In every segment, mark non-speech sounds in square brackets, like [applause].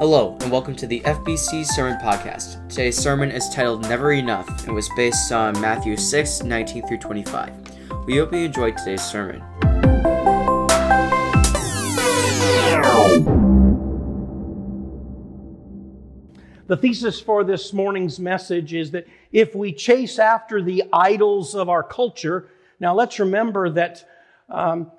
Hello, and welcome to the FBC Sermon Podcast. Today's sermon is titled Never Enough and was based on Matthew 6 19 through 25. We hope you enjoyed today's sermon. The thesis for this morning's message is that if we chase after the idols of our culture, now let's remember that um,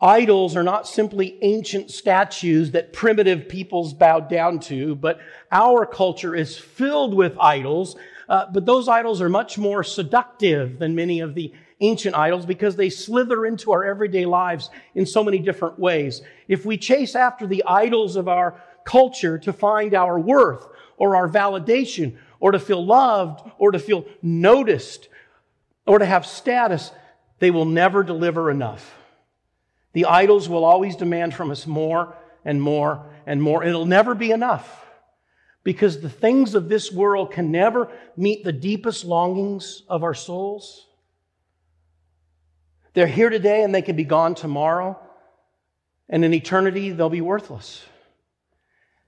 Idols are not simply ancient statues that primitive peoples bowed down to, but our culture is filled with idols. Uh, but those idols are much more seductive than many of the ancient idols because they slither into our everyday lives in so many different ways. If we chase after the idols of our culture to find our worth or our validation or to feel loved or to feel noticed or to have status, they will never deliver enough. The idols will always demand from us more and more and more. It'll never be enough because the things of this world can never meet the deepest longings of our souls. They're here today and they can be gone tomorrow, and in eternity they'll be worthless.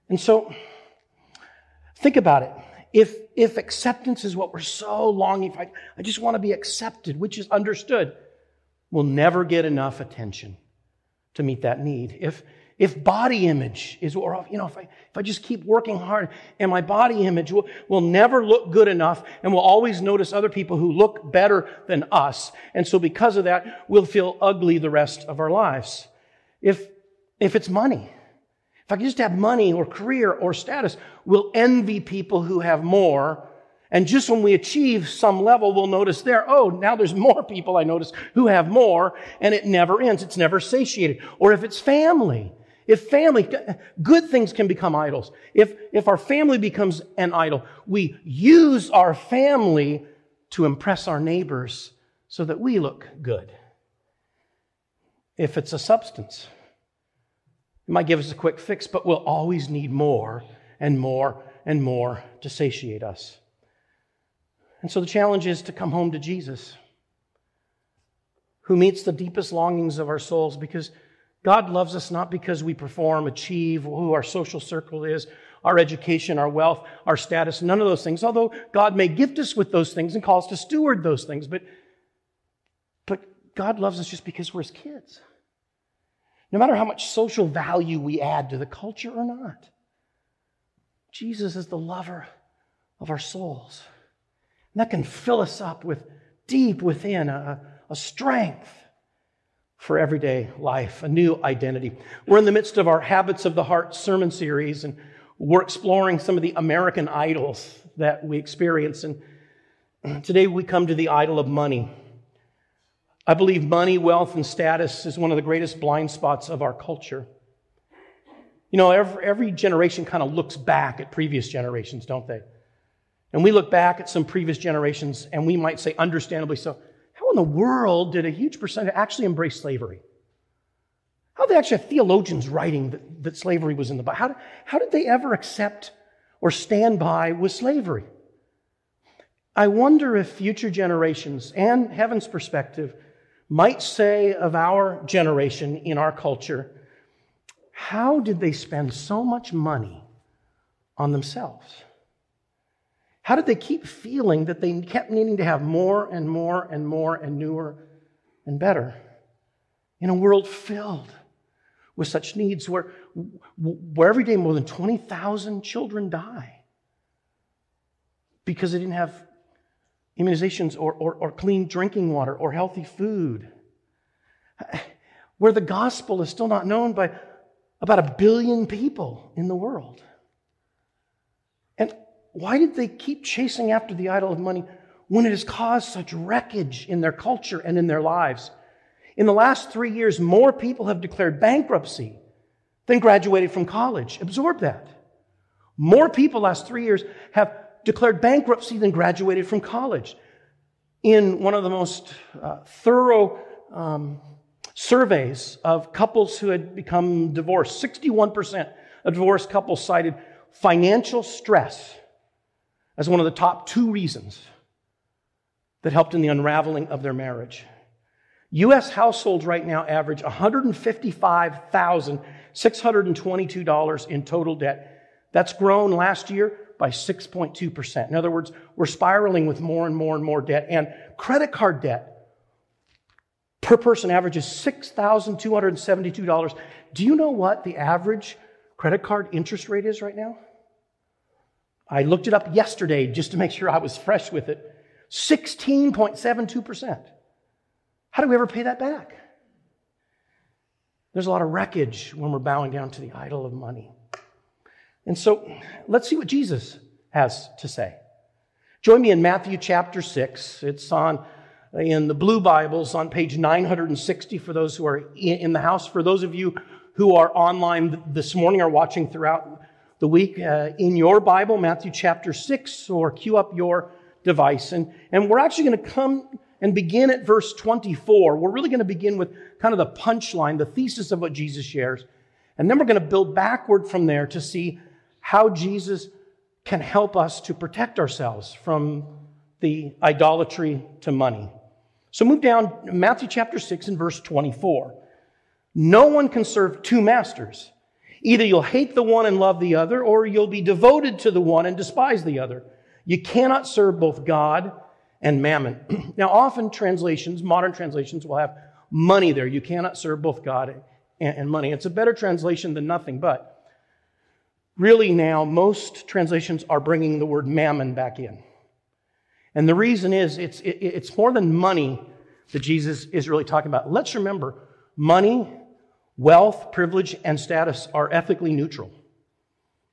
And so, think about it. If, if acceptance is what we're so longing for, I, just want to be accepted, which is understood, we'll never get enough attention to meet that need. If, if body image is what you know, if I, if I just keep working hard and my body image will, will never look good enough and we'll always notice other people who look better than us. And so because of that, we'll feel ugly the rest of our lives. If, if it's money, if I can just have money or career or status, we'll envy people who have more and just when we achieve some level, we'll notice there, oh, now there's more people I notice who have more, and it never ends. It's never satiated. Or if it's family, if family, good things can become idols. If, if our family becomes an idol, we use our family to impress our neighbors so that we look good. If it's a substance, it might give us a quick fix, but we'll always need more and more and more to satiate us. And so the challenge is to come home to Jesus, who meets the deepest longings of our souls because God loves us not because we perform, achieve, who our social circle is, our education, our wealth, our status, none of those things. Although God may gift us with those things and call us to steward those things, but, but God loves us just because we're his kids. No matter how much social value we add to the culture or not, Jesus is the lover of our souls. And that can fill us up with deep within a, a strength for everyday life, a new identity. We're in the midst of our Habits of the Heart sermon series, and we're exploring some of the American idols that we experience. And today we come to the idol of money. I believe money, wealth, and status is one of the greatest blind spots of our culture. You know, every, every generation kind of looks back at previous generations, don't they? And we look back at some previous generations and we might say, understandably so, how in the world did a huge percentage actually embrace slavery? How did they actually have theologians writing that, that slavery was in the Bible? How, how did they ever accept or stand by with slavery? I wonder if future generations and heaven's perspective might say of our generation in our culture, how did they spend so much money on themselves? How did they keep feeling that they kept needing to have more and more and more and newer and better in a world filled with such needs where, where every day more than 20,000 children die because they didn't have immunizations or, or, or clean drinking water or healthy food? Where the gospel is still not known by about a billion people in the world. And why did they keep chasing after the idol of money when it has caused such wreckage in their culture and in their lives? In the last three years, more people have declared bankruptcy than graduated from college. Absorb that. More people last three years have declared bankruptcy than graduated from college. In one of the most uh, thorough um, surveys of couples who had become divorced, 61% of divorced couples cited financial stress as one of the top two reasons that helped in the unraveling of their marriage. U.S. households right now average $155,622 in total debt. That's grown last year by 6.2%. In other words, we're spiraling with more and more and more debt. And credit card debt per person averages $6,272. Do you know what the average credit card interest rate is right now? I looked it up yesterday just to make sure I was fresh with it. 16.72%. How do we ever pay that back? There's a lot of wreckage when we're bowing down to the idol of money. And so let's see what Jesus has to say. Join me in Matthew chapter 6. It's on in the blue Bibles on page 960 for those who are in the house. For those of you who are online this morning or watching throughout the week, uh, in your Bible, Matthew chapter 6, or cue up your device. And, and we're actually going to come and begin at verse 24. We're really going to begin with kind of the punchline, the thesis of what Jesus shares. And then we're going to build backward from there to see how Jesus can help us to protect ourselves from the idolatry to money. So move down, Matthew chapter 6 and verse 24. No one can serve two masters. Either you'll hate the one and love the other, or you'll be devoted to the one and despise the other. You cannot serve both God and mammon. [clears throat] now, often translations, modern translations, will have money there. You cannot serve both God and money. It's a better translation than nothing, but really now, most translations are bringing the word mammon back in. And the reason is it's, it, it's more than money that Jesus is really talking about. Let's remember money, wealth, privilege, and status are ethically neutral.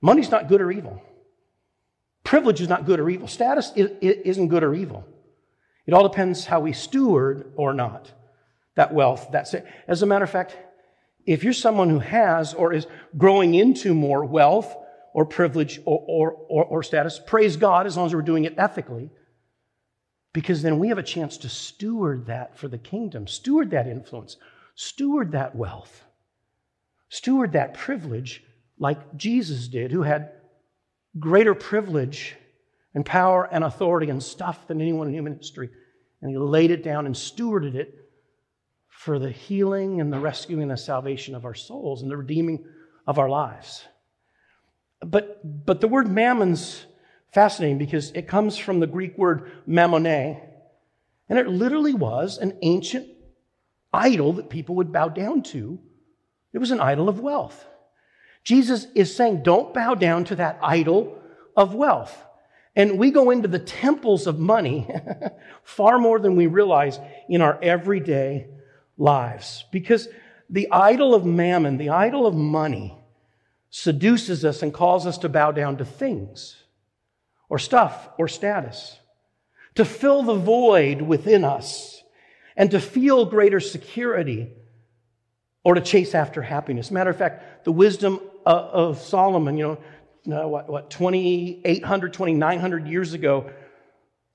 Money's not good or evil. Privilege is not good or evil. Status isn't good or evil. It all depends how we steward or not that wealth. That's it. As a matter of fact, if you're someone who has or is growing into more wealth or privilege or, or, or, or status, praise God as long as we're doing it ethically, because then we have a chance to steward that for the kingdom, steward that influence, steward that wealth, steward that privilege like Jesus did, who had greater privilege and power and authority and stuff than anyone in human history. And he laid it down and stewarded it for the healing and the rescuing and the salvation of our souls and the redeeming of our lives. But, but the word mammon's fascinating because it comes from the Greek word mammone, and it literally was an ancient idol that people would bow down to. It was an idol of wealth. Jesus is saying, don't bow down to that idol of wealth. And we go into the temples of money [laughs] far more than we realize in our everyday lives. Because the idol of mammon, the idol of money, seduces us and calls us to bow down to things or stuff or status, to fill the void within us and to feel greater security or to chase after happiness. Matter of fact, the wisdom of Solomon, you know, uh, what, what 2,800, 2,900 years ago,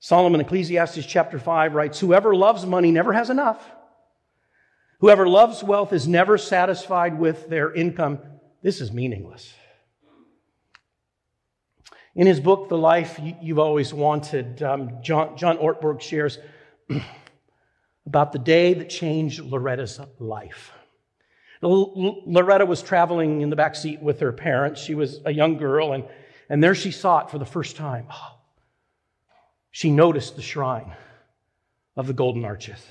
Solomon, Ecclesiastes chapter 5 writes, Whoever loves money never has enough. Whoever loves wealth is never satisfied with their income. This is meaningless. In his book, The Life You've Always Wanted, um, John, John Ortberg shares [clears throat] about the day that changed Loretta's life. Loretta was traveling in the back seat with her parents. She was a young girl, and, and there she saw it for the first time. She noticed the shrine of the Golden Arches.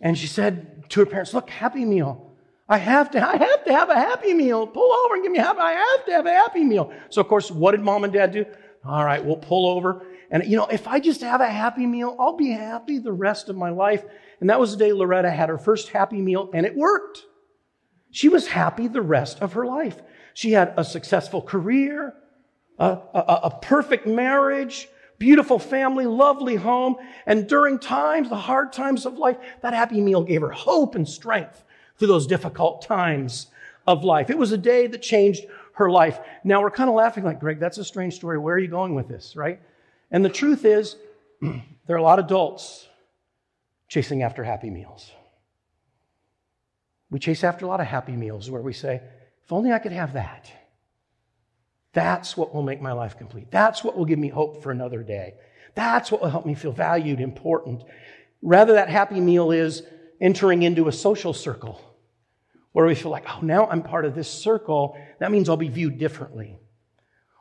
And she said to her parents, Look, Happy Meal. I have to, I have to have a Happy Meal. Pull over and give me a happy, I have to have a Happy Meal. So, of course, what did mom and dad do? All right, we'll pull over. And, you know, if I just have a Happy Meal, I'll be happy the rest of my life. And that was the day Loretta had her first Happy Meal, and it worked. She was happy the rest of her life. She had a successful career, a, a, a perfect marriage, beautiful family, lovely home. And during times, the hard times of life, that happy meal gave her hope and strength through those difficult times of life. It was a day that changed her life. Now we're kind of laughing like, Greg, that's a strange story. Where are you going with this, right? And the truth is, [clears throat] there are a lot of adults chasing after happy meals. We chase after a lot of happy meals where we say, if only I could have that. That's what will make my life complete. That's what will give me hope for another day. That's what will help me feel valued, important. Rather, that happy meal is entering into a social circle where we feel like, oh, now I'm part of this circle. That means I'll be viewed differently.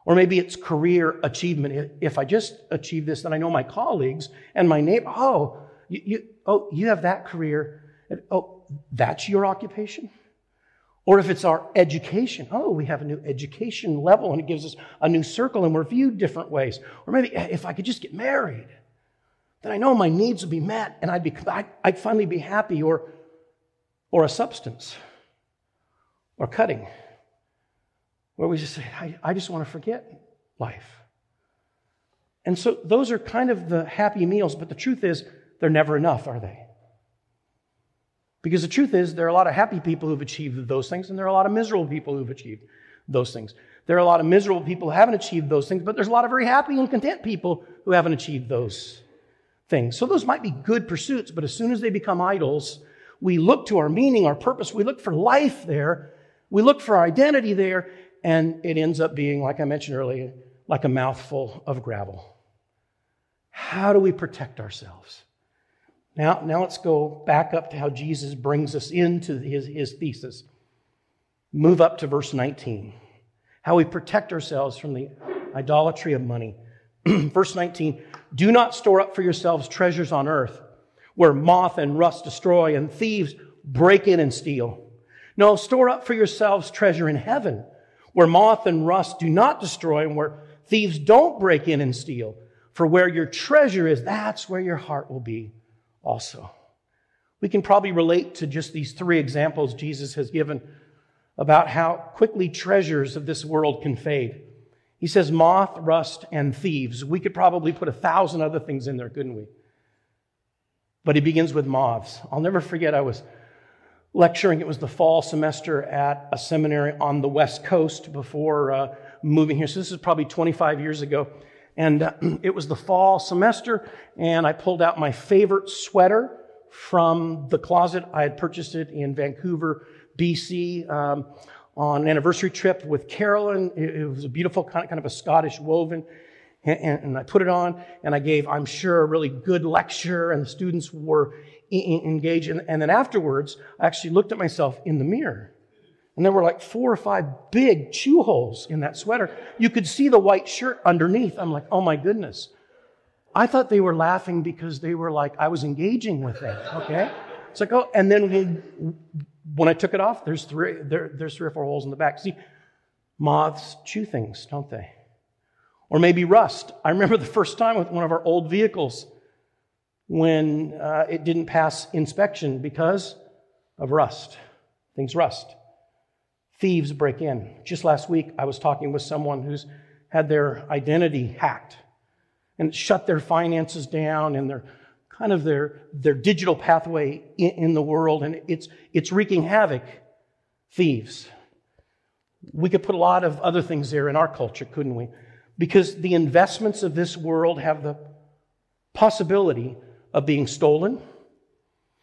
Or maybe it's career achievement. If I just achieve this, then I know my colleagues and my neighbor. Oh, you, you, oh, you have that career. Oh, that's your occupation? Or if it's our education, oh, we have a new education level and it gives us a new circle and we're viewed different ways. Or maybe eh, if I could just get married, then I know my needs would be met and I'd, be, I'd finally be happy. Or, or a substance, or cutting, where we just say, I, I just want to forget life. And so those are kind of the happy meals, but the truth is, they're never enough, are they? Because the truth is, there are a lot of happy people who've achieved those things, and there are a lot of miserable people who've achieved those things. There are a lot of miserable people who haven't achieved those things, but there's a lot of very happy and content people who haven't achieved those things. So those might be good pursuits, but as soon as they become idols, we look to our meaning, our purpose, we look for life there, we look for our identity there, and it ends up being, like I mentioned earlier, like a mouthful of gravel. How do we protect ourselves? Now, now let's go back up to how Jesus brings us into his, his thesis. Move up to verse 19. How we protect ourselves from the idolatry of money. [clears throat] verse 19 Do not store up for yourselves treasures on earth, where moth and rust destroy and thieves break in and steal. No, store up for yourselves treasure in heaven, where moth and rust do not destroy and where thieves don't break in and steal. For where your treasure is, that's where your heart will be also. We can probably relate to just these three examples Jesus has given about how quickly treasures of this world can fade. He says moth, rust, and thieves. We could probably put a thousand other things in there, couldn't we? But he begins with moths. I'll never forget, I was lecturing, it was the fall semester at a seminary on the West Coast before uh, moving here. So this is probably 25 years ago. And uh, [clears throat] it was the fall semester, and I pulled out my favorite sweater from the closet. I had purchased it in Vancouver, BC, um, on an anniversary trip with Carolyn. It, it was a beautiful kind of, kind of a Scottish woven. And, and, I put it on, and I gave, I'm sure, a really good lecture, and the students were engaged. And, and then afterwards, I actually looked at myself in the mirror. And there were like four or five big chew holes in that sweater. You could see the white shirt underneath. I'm like, oh my goodness. I thought they were laughing because they were like, I was engaging with them. Okay? It's like, oh, and then when, when I took it off, there's three, there, there's three or four holes in the back. See, moths chew things, don't they? Or maybe rust. I remember the first time with one of our old vehicles when uh, it didn't pass inspection because of rust. Things rust thieves break in. Just last week, I was talking with someone who's had their identity hacked and shut their finances down and their kind of their, their digital pathway in, in the world, and it's, it's wreaking havoc. Thieves. We could put a lot of other things there in our culture, couldn't we? Because the investments of this world have the possibility of being stolen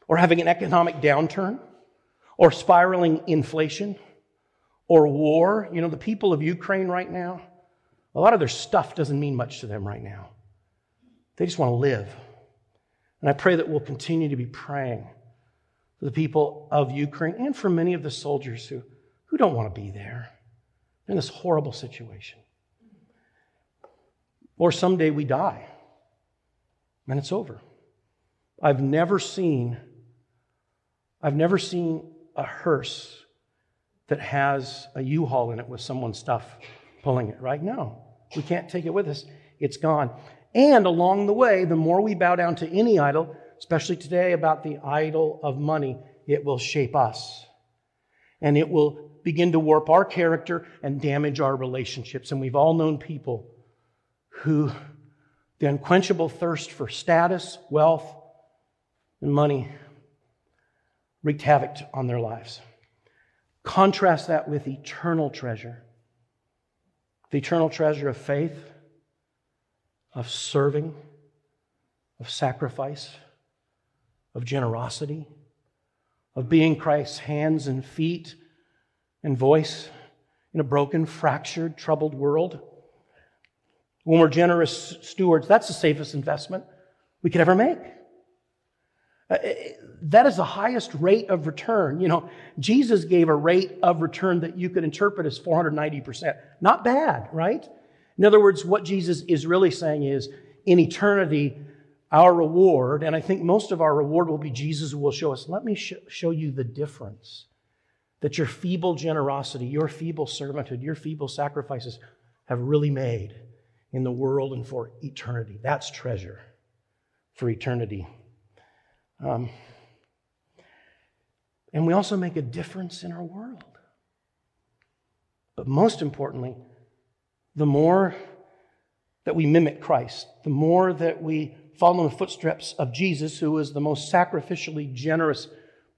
or having an economic downturn or spiraling inflation or war. You know, the people of Ukraine right now, a lot of their stuff doesn't mean much to them right now. They just want to live. And I pray that we'll continue to be praying for the people of Ukraine and for many of the soldiers who, who don't want to be there in this horrible situation. Or someday we die and it's over. I've never seen I've never seen a hearse that has a U-Haul in it with someone's stuff pulling it, right? No, we can't take it with us. It's gone. And along the way, the more we bow down to any idol, especially today about the idol of money, it will shape us. And it will begin to warp our character and damage our relationships. And we've all known people who the unquenchable thirst for status, wealth, and money wreaked havoc on their lives. Contrast that with eternal treasure the eternal treasure of faith, of serving, of sacrifice, of generosity, of being Christ's hands and feet and voice in a broken, fractured, troubled world. When we're generous stewards, that's the safest investment we could ever make. Uh, that is the highest rate of return. You know, Jesus gave a rate of return that you could interpret as 490%. Not bad, right? In other words, what Jesus is really saying is in eternity, our reward, and I think most of our reward will be Jesus will show us, let me sh- show you the difference that your feeble generosity, your feeble servanthood, your feeble sacrifices have really made in the world and for eternity. That's treasure for eternity. Um, and we also make a difference in our world. But most importantly, the more that we mimic Christ, the more that we follow in the footsteps of Jesus, who is the most sacrificially generous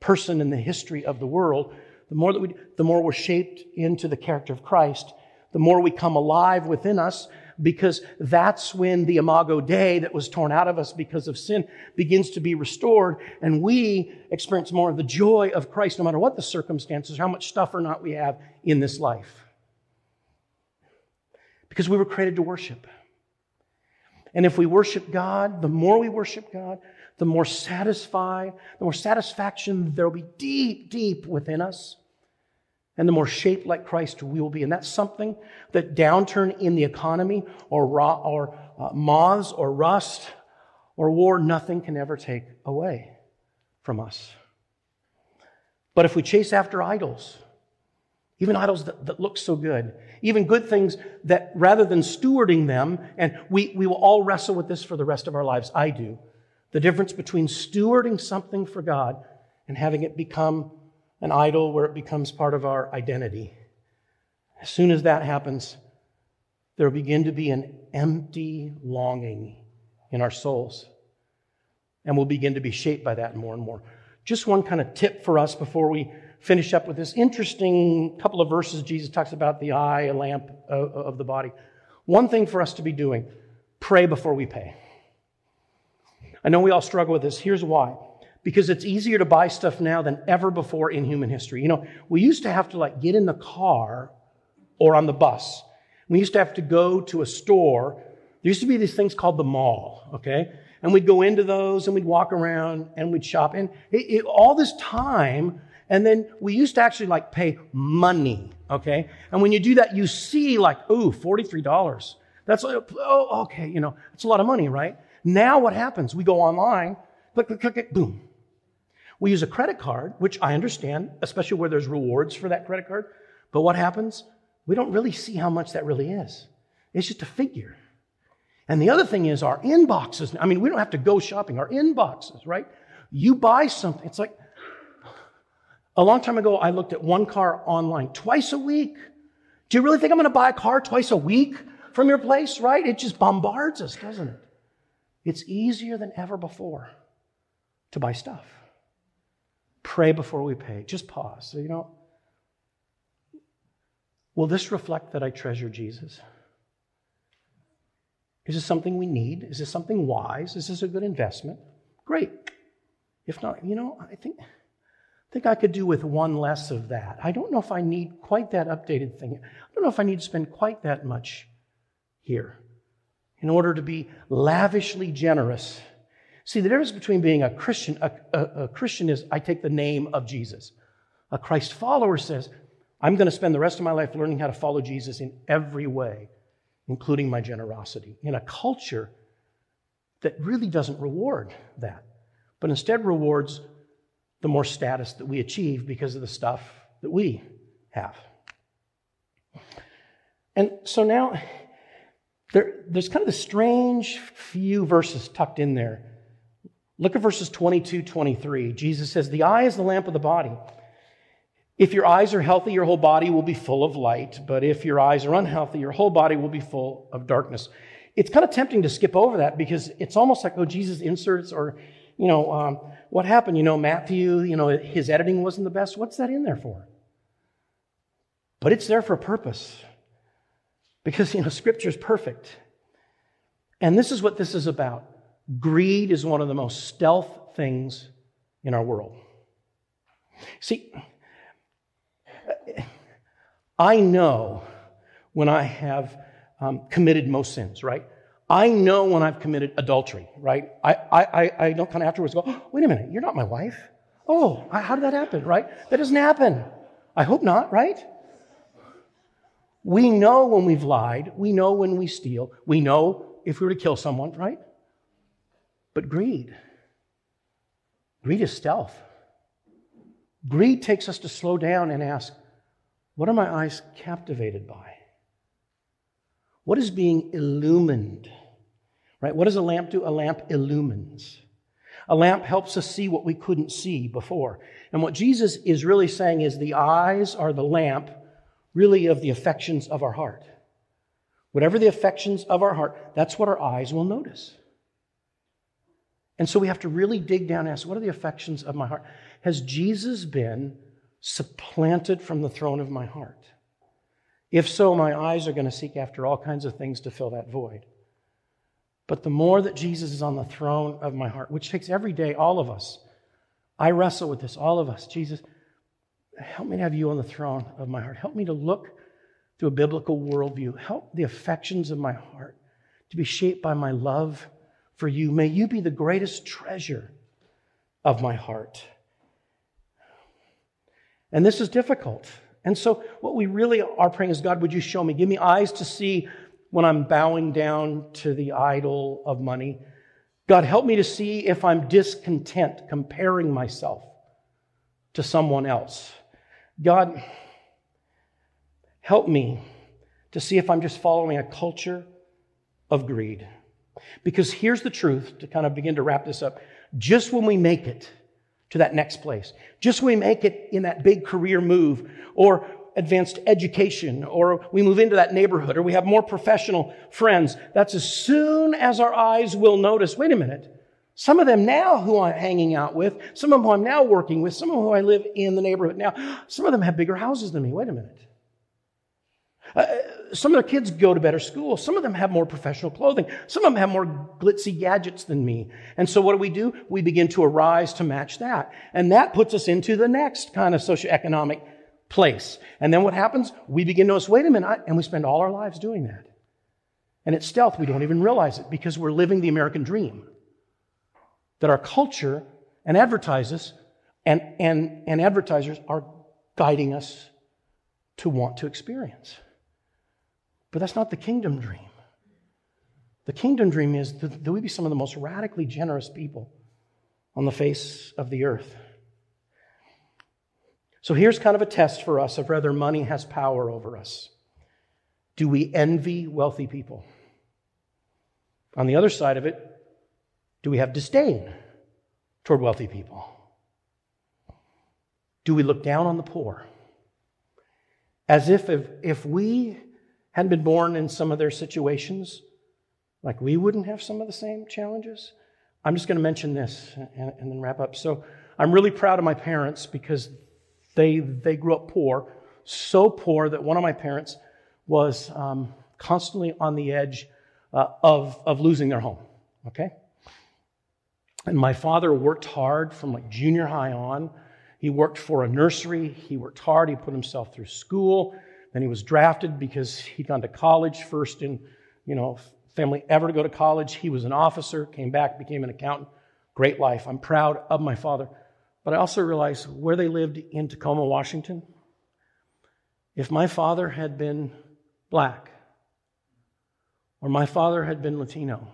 person in the history of the world, the more that we, the more we're shaped into the character of Christ, the more we come alive within us, because that's when the imago Dei that was torn out of us because of sin begins to be restored, and we experience more of the joy of Christ, no matter what the circumstances, how much stuff or not we have in this life. Because we were created to worship. And if we worship God, the more we worship God, the more satisfied, the more satisfaction there will be deep, deep within us. And the more shaped like Christ we will be. And that's something that downturn in the economy or, raw, or uh, moths or rust or war, nothing can ever take away from us. But if we chase after idols, even idols that, that, look so good, even good things that rather than stewarding them, and we, we will all wrestle with this for the rest of our lives, I do. The difference between stewarding something for God and having it become an idol where it becomes part of our identity. As soon as that happens, there will begin to be an empty longing in our souls. And we'll begin to be shaped by that more and more. Just one kind of tip for us before we finish up with this interesting couple of verses. Jesus talks about the eye, a lamp of the body. One thing for us to be doing pray before we pay. I know we all struggle with this. Here's why because it's easier to buy stuff now than ever before in human history. You know, we used to have to like get in the car or on the bus. We used to have to go to a store. There used to be these things called the mall, okay? And we'd go into those and we'd walk around and we'd shop. And it, it, all this time, and then we used to actually like pay money, okay? And when you do that, you see like, ooh, $43. That's, oh, okay, you know, it's a lot of money, right? Now what happens? We go online, click, click, click, click, boom. We use a credit card, which I understand, especially where there's rewards for that credit card. But what happens? We don't really see how much that really is. It's just a figure. And the other thing is our inboxes. I mean, we don't have to go shopping. Our inboxes, right? You buy something. It's like a long time ago, I looked at one car online twice a week. Do you really think I'm going to buy a car twice a week from your place, right? It just bombards us, doesn't it? It's easier than ever before to buy stuff pray before we pay. Just pause. So, you know, will this reflect that I treasure Jesus? Is this something we need? Is this something wise? Is this a good investment? Great. If not, you know, I think, I think I could do with one less of that. I don't know if I need quite that updated thing. I don't know if I need to spend quite that much here in order to be lavishly generous See, the difference between being a Christian, a, a, a Christian is I take the name of Jesus. A Christ follower says, I'm going to spend the rest of my life learning how to follow Jesus in every way, including my generosity, in a culture that really doesn't reward that, but instead rewards the more status that we achieve because of the stuff that we have. And so now there, there's kind of a strange few verses tucked in there Look at verses 22, 23. Jesus says, The eye is the lamp of the body. If your eyes are healthy, your whole body will be full of light. But if your eyes are unhealthy, your whole body will be full of darkness. It's kind of tempting to skip over that because it's almost like, oh, Jesus inserts or, you know, um, what happened? You know, Matthew, you know, his editing wasn't the best. What's that in there for? But it's there for a purpose because, you know, Scripture is perfect. And this is what this is about. Greed is one of the most stealth things in our world. See, I know when I have um, committed most sins, right? I know when I've committed adultery, right? I, I, I don't kind of afterwards go, oh, wait a minute, you're not my wife. Oh, how did that happen, right? That doesn't happen. I hope not, right? We know when we've lied. We know when we steal. We know if we were to kill someone, right? But greed, greed is stealth. Greed takes us to slow down and ask, what are my eyes captivated by? What is being illumined? Right? What does a lamp do? A lamp illumines. A lamp helps us see what we couldn't see before. And what Jesus is really saying is the eyes are the lamp, really, of the affections of our heart. Whatever the affections of our heart, that's what our eyes will notice. And so we have to really dig down and ask, what are the affections of my heart? Has Jesus been supplanted from the throne of my heart? If so, my eyes are going to seek after all kinds of things to fill that void. But the more that Jesus is on the throne of my heart, which takes every day, all of us, I wrestle with this, all of us. Jesus, help me to have you on the throne of my heart. Help me to look through a biblical worldview. Help the affections of my heart to be shaped by my love for you. May you be the greatest treasure of my heart. And this is difficult. And so, what we really are praying is God, would you show me? Give me eyes to see when I'm bowing down to the idol of money. God, help me to see if I'm discontent comparing myself to someone else. God, help me to see if I'm just following a culture of greed. Because here's the truth to kind of begin to wrap this up. Just when we make it to that next place, just when we make it in that big career move or advanced education or we move into that neighborhood or we have more professional friends, that's as soon as our eyes will notice, wait a minute, some of them now who I'm hanging out with, some of them who I'm now working with, some of who I live in the neighborhood now, some of them have bigger houses than me. Wait a minute. Uh, some of their kids go to better schools. Some of them have more professional clothing. Some of them have more glitzy gadgets than me. And so what do we do? We begin to arise to match that. And that puts us into the next kind of socioeconomic place. And then what happens? We begin to notice, wait a minute, and we spend all our lives doing that. And it's stealth. We don't even realize it because we're living the American dream. That our culture and and, and, and advertisers are guiding us to want to experience. But that's not the kingdom dream. The kingdom dream is that we be some of the most radically generous people on the face of the earth. So here's kind of a test for us of whether money has power over us. Do we envy wealthy people? On the other side of it, do we have disdain toward wealthy people? Do we look down on the poor? As if if, if we hadn't been born in some of their situations, like we wouldn't have some of the same challenges. I'm just going to mention this and, and then wrap up. So I'm really proud of my parents because they, they grew up poor, so poor that one of my parents was um, constantly on the edge uh, of, of losing their home. Okay? And my father worked hard from like junior high on. He worked for a nursery. He worked hard. He put himself through school. Then he was drafted because he'd gone to college first in, you know, family ever to go to college. He was an officer, came back, became an accountant. Great life. I'm proud of my father. But I also realize where they lived in Tacoma, Washington, if my father had been black, or my father had been Latino,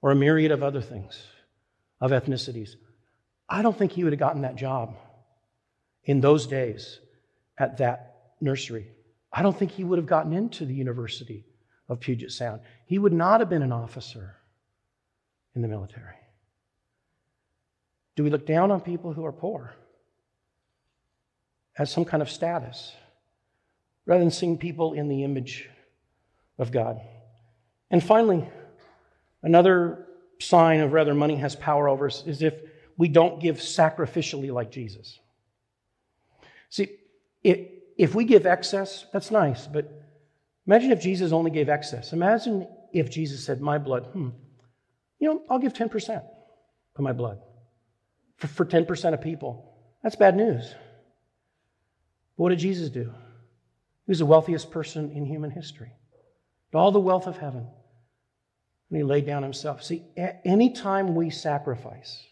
or a myriad of other things, of ethnicities, I don't think he would have gotten that job in those days at that nursery. I don't think he would have gotten into the University of Puget Sound. He would not have been an officer in the military. Do we look down on people who are poor as some kind of status rather than seeing people in the image of God? And finally, another sign of whether money has power over us is if we don't give sacrificially like Jesus. See, it, if we give excess, that's nice, but imagine if Jesus only gave excess. Imagine if Jesus said, My blood, hmm, you know, I'll give 10% of my blood for, for 10% of people. That's bad news. But what did Jesus do? He was the wealthiest person in human history, all the wealth of heaven. And he laid down himself. See, anytime we sacrifice,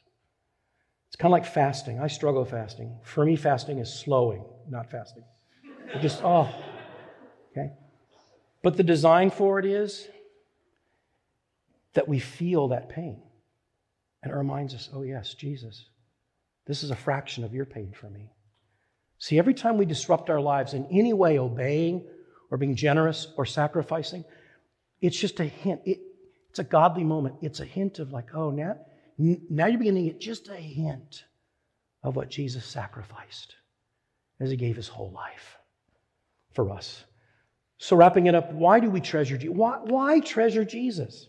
it's kind of like fasting. I struggle fasting. For me, fasting is slowing, not fasting. Just, oh, Okay? But the design for it is that we feel that pain. And it reminds us, oh, yes, Jesus, this is a fraction of your pain for me. See, every time we disrupt our lives in any way, obeying or being generous or sacrificing, it's just a hint. It, it's a godly moment. It's a hint of, like, oh, now, now you're beginning to get just a hint of what Jesus sacrificed as he gave his whole life for us. So, wrapping it up, why do we treasure Jesus? Why, why treasure Jesus?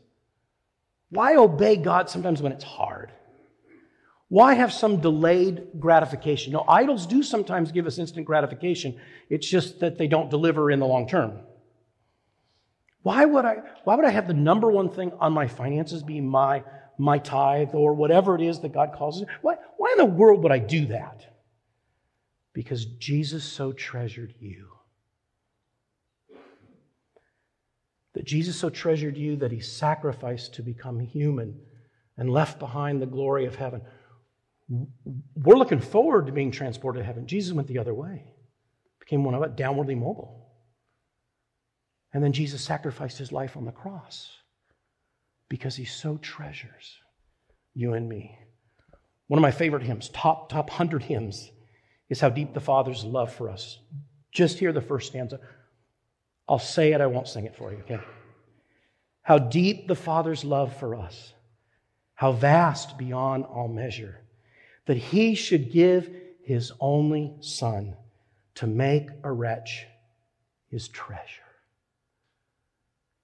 Why obey God sometimes when it's hard? Why have some delayed gratification? No, idols do sometimes give us instant gratification. It's just that they don't deliver in the long term. Why would I, why would I have the number one thing on my finances be my, my tithe or whatever it is that God calls it? Why, why in the world would I do that? Because Jesus so treasured you. That Jesus so treasured you that he sacrificed to become human and left behind the glory of heaven. We're looking forward to being transported to heaven. Jesus went the other way, became one of it, downwardly mobile. And then Jesus sacrificed his life on the cross because he so treasures you and me. One of my favorite hymns, top, top 100 hymns, is How Deep the Father's Love for Us. Just hear the first stanza. I'll say it, I won't sing it for you, okay? How deep the Father's love for us, how vast beyond all measure, that he should give his only Son to make a wretch his treasure.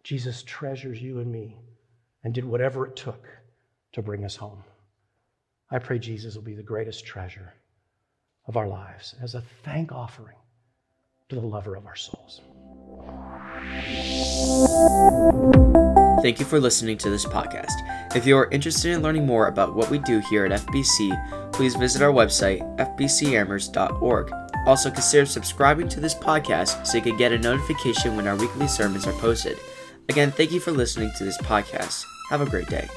Jesus treasures you and me and did whatever it took to bring us home. I pray Jesus will be the greatest treasure of our lives as a thank offering to the lover of our souls. Thank you for listening to this podcast. If you are interested in learning more about what we do here at FBC, please visit our website, fbcamherst.org. Also, consider subscribing to this podcast so you can get a notification when our weekly sermons are posted. Again, thank you for listening to this podcast. Have a great day.